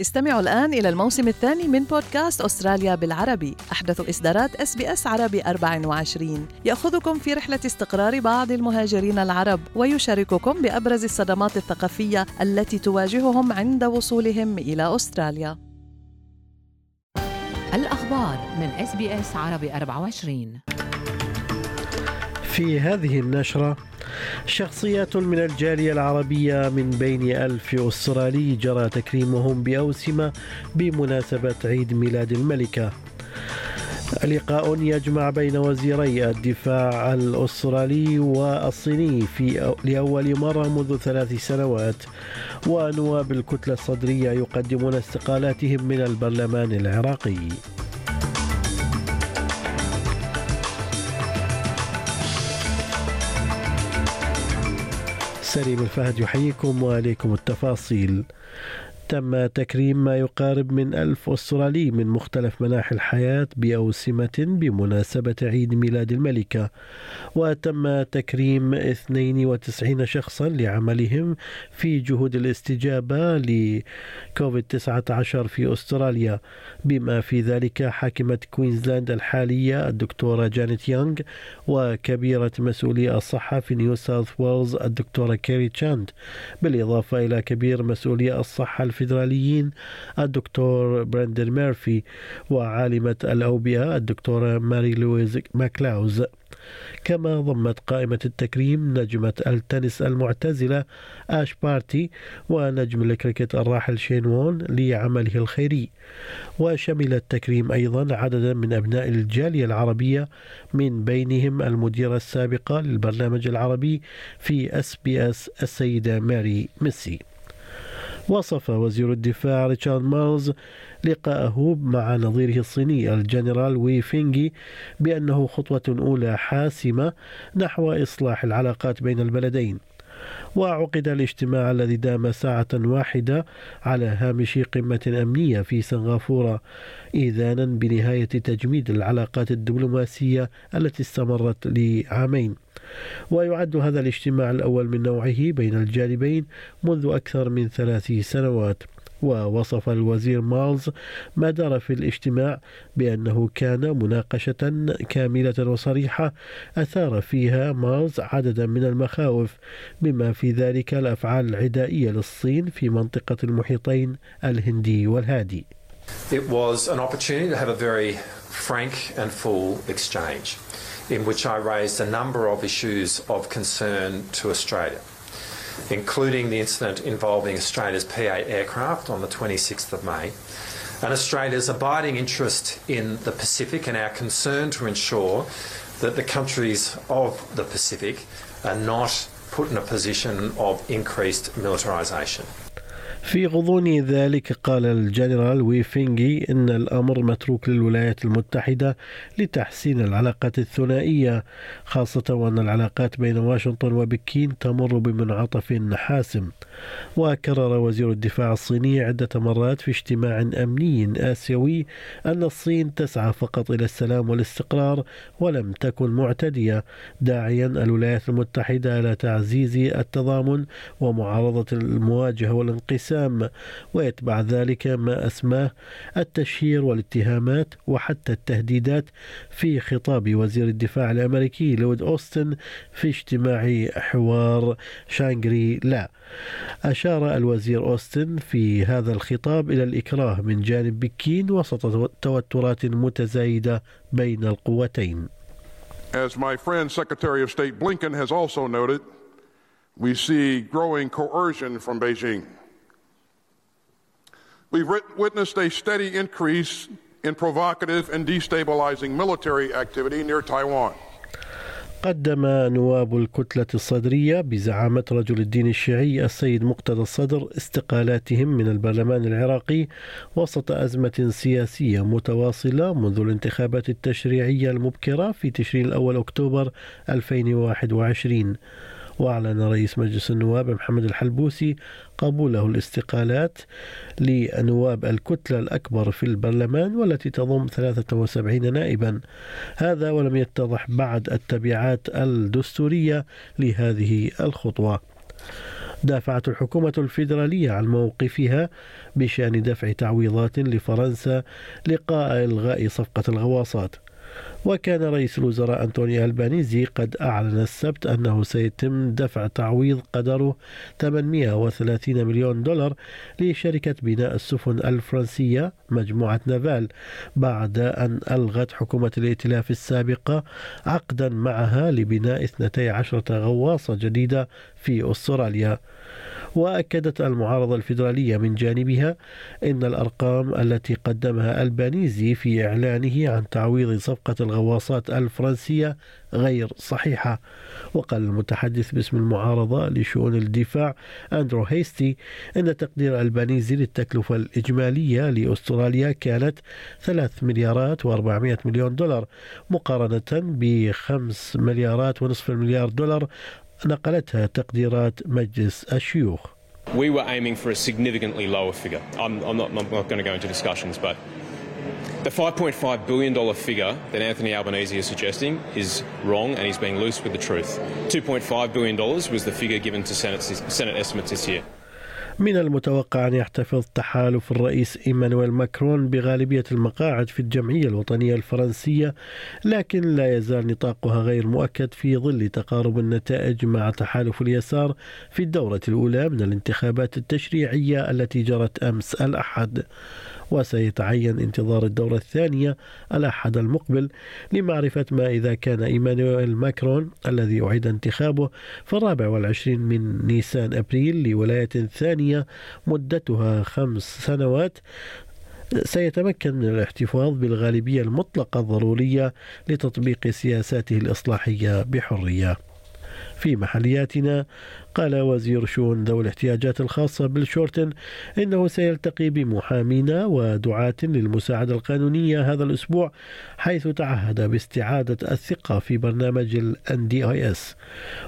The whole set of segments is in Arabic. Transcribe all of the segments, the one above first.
استمعوا الآن إلى الموسم الثاني من بودكاست أستراليا بالعربي. أحدث إصدارات إس بي إس عربي 24 يأخذكم في رحلة استقرار بعض المهاجرين العرب ويشارككم بأبرز الصدمات الثقافية التي تواجههم عند وصولهم إلى أستراليا. الأخبار من إس بي إس عربي 24 في هذه النشرة شخصيات من الجالية العربية من بين ألف أسترالي جرى تكريمهم بأوسمة بمناسبة عيد ميلاد الملكة. لقاء يجمع بين وزيري الدفاع الأسترالي والصيني في لأول مرة منذ ثلاث سنوات ونواب الكتلة الصدرية يقدمون استقالاتهم من البرلمان العراقي. سليم الفهد يحييكم وعليكم التفاصيل. تم تكريم ما يقارب من ألف أسترالي من مختلف مناحي الحياة بأوسمة بمناسبة عيد ميلاد الملكة. وتم تكريم 92 شخصا لعملهم في جهود الاستجابة لكوفيد 19 في أستراليا. بما في ذلك حاكمة كوينزلاند الحالية الدكتورة جانيت يونغ وكبيرة مسؤولي الصحة في نيو ساوث ويلز الدكتورة كيري تشانت. بالإضافة إلى كبير مسؤولي الصحة الفيدراليين الدكتور براندن ميرفي وعالمة الأوبئة الدكتورة ماري لويز ماكلاوز. كما ضمت قائمة التكريم نجمة التنس المعتزلة آش بارتي ونجم الكريكت الراحل شين وورن لعمله الخيري. وشمل التكريم أيضا عددا من أبناء الجالية العربية من بينهم المديرة السابقة للبرنامج العربي في إس بي إس السيدة ماري ميسي. وصف وزير الدفاع ريتشارد مارلز لقاءه مع نظيره الصيني الجنرال وي فينغي بأنه خطوة أولى حاسمة نحو إصلاح العلاقات بين البلدين. وعقد الاجتماع الذي دام ساعة واحدة على هامش قمة أمنية في سنغافورة إيذانا بنهاية تجميد العلاقات الدبلوماسية التي استمرت لعامين. ويعد هذا الاجتماع الأول من نوعه بين الجانبين منذ أكثر من ثلاث سنوات ووصف الوزير مالز ما دار في الاجتماع بأنه كان مناقشة كاملة وصريحة أثار فيها مالز عددا من المخاوف بما في ذلك الأفعال العدائية للصين في منطقة المحيطين الهندي والهادي. It was an opportunity to have a very frank and full exchange in which I raised a number of issues of concern to Australia. including the incident involving Australia's P-8 aircraft on the 26th of May, and Australia's abiding interest in the Pacific and our concern to ensure that the countries of the Pacific are not put in a position of increased militarisation. في غضون ذلك قال الجنرال ويفينغي إن الأمر متروك للولايات المتحدة لتحسين العلاقات الثنائية خاصة وأن العلاقات بين واشنطن وبكين تمر بمنعطف حاسم. وكرر وزير الدفاع الصيني عدة مرات في اجتماع أمني آسيوي أن الصين تسعى فقط إلى السلام والاستقرار ولم تكن معتدية داعيا الولايات المتحدة إلى تعزيز التضامن ومعارضة المواجهة والانقسام. ويتبع ذلك ما أسماه التشهير والاتهامات وحتى التهديدات في خطاب وزير الدفاع الأمريكي لود أوستن في اجتماع حوار شانغري لا أشار الوزير أوستن في هذا الخطاب إلى الإكراه من جانب بكين وسط توترات متزايدة بين القوتين. As my friend Secretary of State Blinken has also noted, we see growing coercion from Beijing. We've witnessed a steady increase in provocative and destabilizing military activity near Taiwan. قدم نواب الكتلة الصدرية بزعامة رجل الدين الشيعي السيد مقتدى الصدر استقالاتهم من البرلمان العراقي وسط أزمة سياسية متواصلة منذ الانتخابات التشريعية المبكرة في تشرين الأول أكتوبر 2021 وأعلن رئيس مجلس النواب محمد الحلبوسي قبوله الاستقالات لنواب الكتلة الأكبر في البرلمان والتي تضم 73 نائبا. هذا ولم يتضح بعد التبعات الدستورية لهذه الخطوة. دافعت الحكومة الفيدرالية عن موقفها بشأن دفع تعويضات لفرنسا لقاء إلغاء صفقة الغواصات. وكان رئيس الوزراء أنتوني ألبانيزي قد أعلن السبت أنه سيتم دفع تعويض قدره 830 مليون دولار لشركة بناء السفن الفرنسية مجموعة نافال بعد أن ألغت حكومة الائتلاف السابقة عقدا معها لبناء 12 غواصة جديدة في أستراليا. وأكدت المعارضة الفيدرالية من جانبها إن الأرقام التي قدمها البانيزي في إعلانه عن تعويض صفقة الغواصات الفرنسية غير صحيحة. وقال المتحدث باسم المعارضة لشؤون الدفاع أندرو هيستي أن تقدير البانيزي للتكلفة الإجمالية لأستراليا كانت 3 مليارات و400 مليون دولار مقارنة ب 5 مليارات ونصف المليار دولار نقلتها تقديرات مجلس الشيوخ. We were aiming for a significantly lower figure. I'm, I'm, not, I'm not going to go into discussions, but the $5.5 billion figure that Anthony Albanese is suggesting is wrong and he's being loose with the truth. $2.5 billion was the figure given to Senate, Senate estimates this year. من المتوقع أن يحتفظ تحالف الرئيس إيمانويل ماكرون بغالبية المقاعد في الجمعية الوطنية الفرنسية لكن لا يزال نطاقها غير مؤكد في ظل تقارب النتائج مع تحالف اليسار في الدورة الأولى من الانتخابات التشريعية التي جرت أمس الأحد. وسيتعين انتظار الدورة الثانية الأحد المقبل لمعرفة ما إذا كان إيمانويل ماكرون الذي أعيد انتخابه في الرابع والعشرين من نيسان أبريل لولاية ثانية مدتها خمس سنوات سيتمكن من الاحتفاظ بالغالبية المطلقة الضرورية لتطبيق سياساته الإصلاحية بحرية. في محلياتنا. قال وزير شؤون ذوي الاحتياجات الخاصة بيل شورتن إنه سيلتقي بمحامين ودعاة للمساعدة القانونية هذا الأسبوع حيث تعهد باستعادة الثقة في برنامج ال NDIS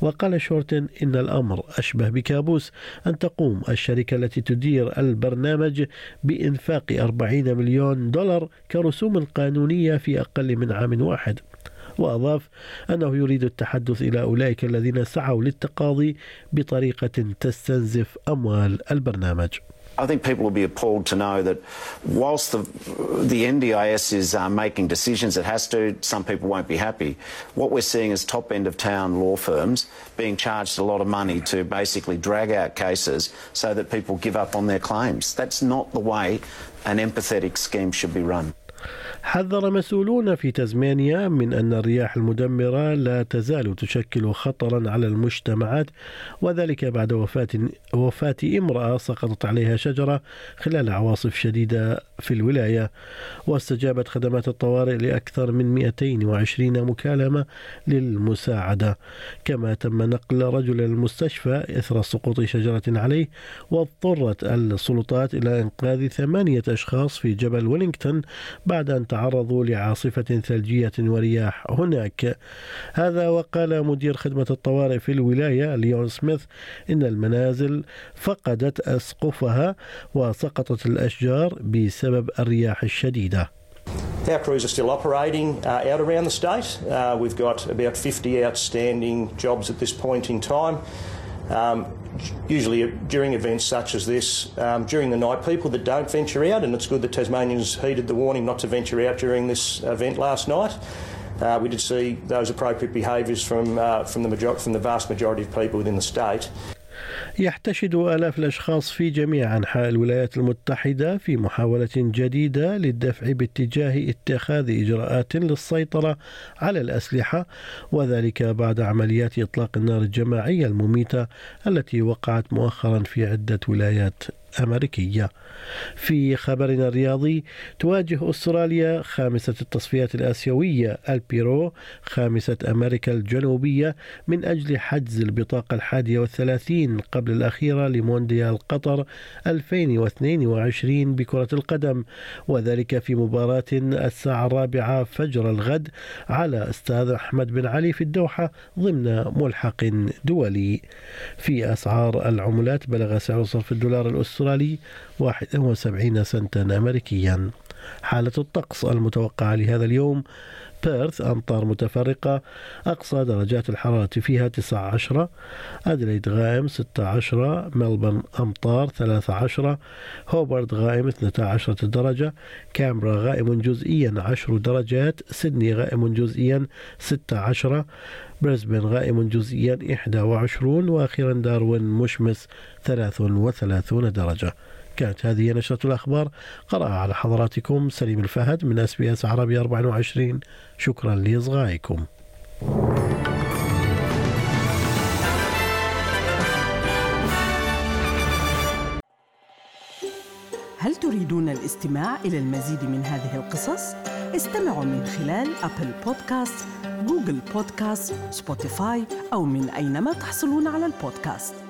وقال شورتن إن الأمر أشبه بكابوس أن تقوم الشركة التي تدير البرنامج بإنفاق 40 مليون دولار كرسوم قانونية في أقل من عام واحد. وأضاف أنه يريد التحدث إلى أولئك الذين سعوا للتقاضي بطريقة تستنزف أموال البرنامج. I think people will be appalled to know that whilst the, the NDIS is uh, making decisions, it has to, some people won't be happy. What we're seeing is top end of town law firms being charged a lot of money to basically drag out cases so that people give up on their claims. That's not the way an empathetic scheme should be run. حذر مسؤولون في تزمانيا من أن الرياح المدمرة لا تزال تشكل خطرا على المجتمعات وذلك بعد وفاة وفاة امرأة سقطت عليها شجرة خلال عواصف شديدة في الولاية واستجابت خدمات الطوارئ لأكثر من 220 مكالمة للمساعدة. كما تم نقل رجل المستشفى إثر سقوط شجرة عليه واضطرت السلطات إلى إنقاذ ثمانية أشخاص في جبل ويلينغتون بعد أن تعرضوا لعاصفة ثلجية ورياح هناك هذا وقال مدير خدمة الطوارئ في الولاية ليون سميث إن المنازل فقدت أسقفها وسقطت الأشجار بسبب الرياح الشديدة Our crews are still operating uh, out around the state. Uh, we've got about 50 outstanding jobs at this point in time. Um, usually during events such as this, um, during the night, people that don't venture out, and it's good that Tasmanians heeded the warning not to venture out during this event last night. Uh, we did see those appropriate behaviours from, uh, from, the major- from the vast majority of people within the state. يحتشد آلاف الأشخاص في جميع أنحاء الولايات المتحدة في محاولة جديدة للدفع باتجاه اتخاذ إجراءات للسيطرة على الأسلحة وذلك بعد عمليات إطلاق النار الجماعية المميتة التي وقعت مؤخرا في عدة ولايات. أمريكية. في خبرنا الرياضي تواجه أستراليا خامسة التصفيات الآسيوية البيرو خامسة أمريكا الجنوبية من أجل حجز البطاقة الحادية والثلاثين قبل الأخيرة لمونديال قطر 2022 بكرة القدم. وذلك في مباراة الساعة الرابعة فجر الغد على أستاذ أحمد بن علي في الدوحة ضمن ملحق دولي. في أسعار العملات بلغ سعر صرف الدولار الأسترالي 71 سنتا أمريكيا. حالة الطقس المتوقعة لهذا اليوم بيرث أمطار متفرقة أقصى درجات الحرارة فيها 19 أدليد غائم 16 ملبن أمطار 13 هوبرد غائم 12 درجة كامبرا غائم جزئيا 10 درجات سيدني غائم جزئيا 16 بريسبن غائم جزئيا 21 وأخيرا داروين مشمس 33 درجة. كانت هذه نشرة الأخبار قرأها على حضراتكم سليم الفهد من أس بي إس عربي 24 شكرا لإصغائكم. هل تريدون الاستماع إلى المزيد من هذه القصص؟ استمعوا من خلال Apple Podcasts، Google Podcasts، Spotify أو من أينما تحصلون على البودكاست.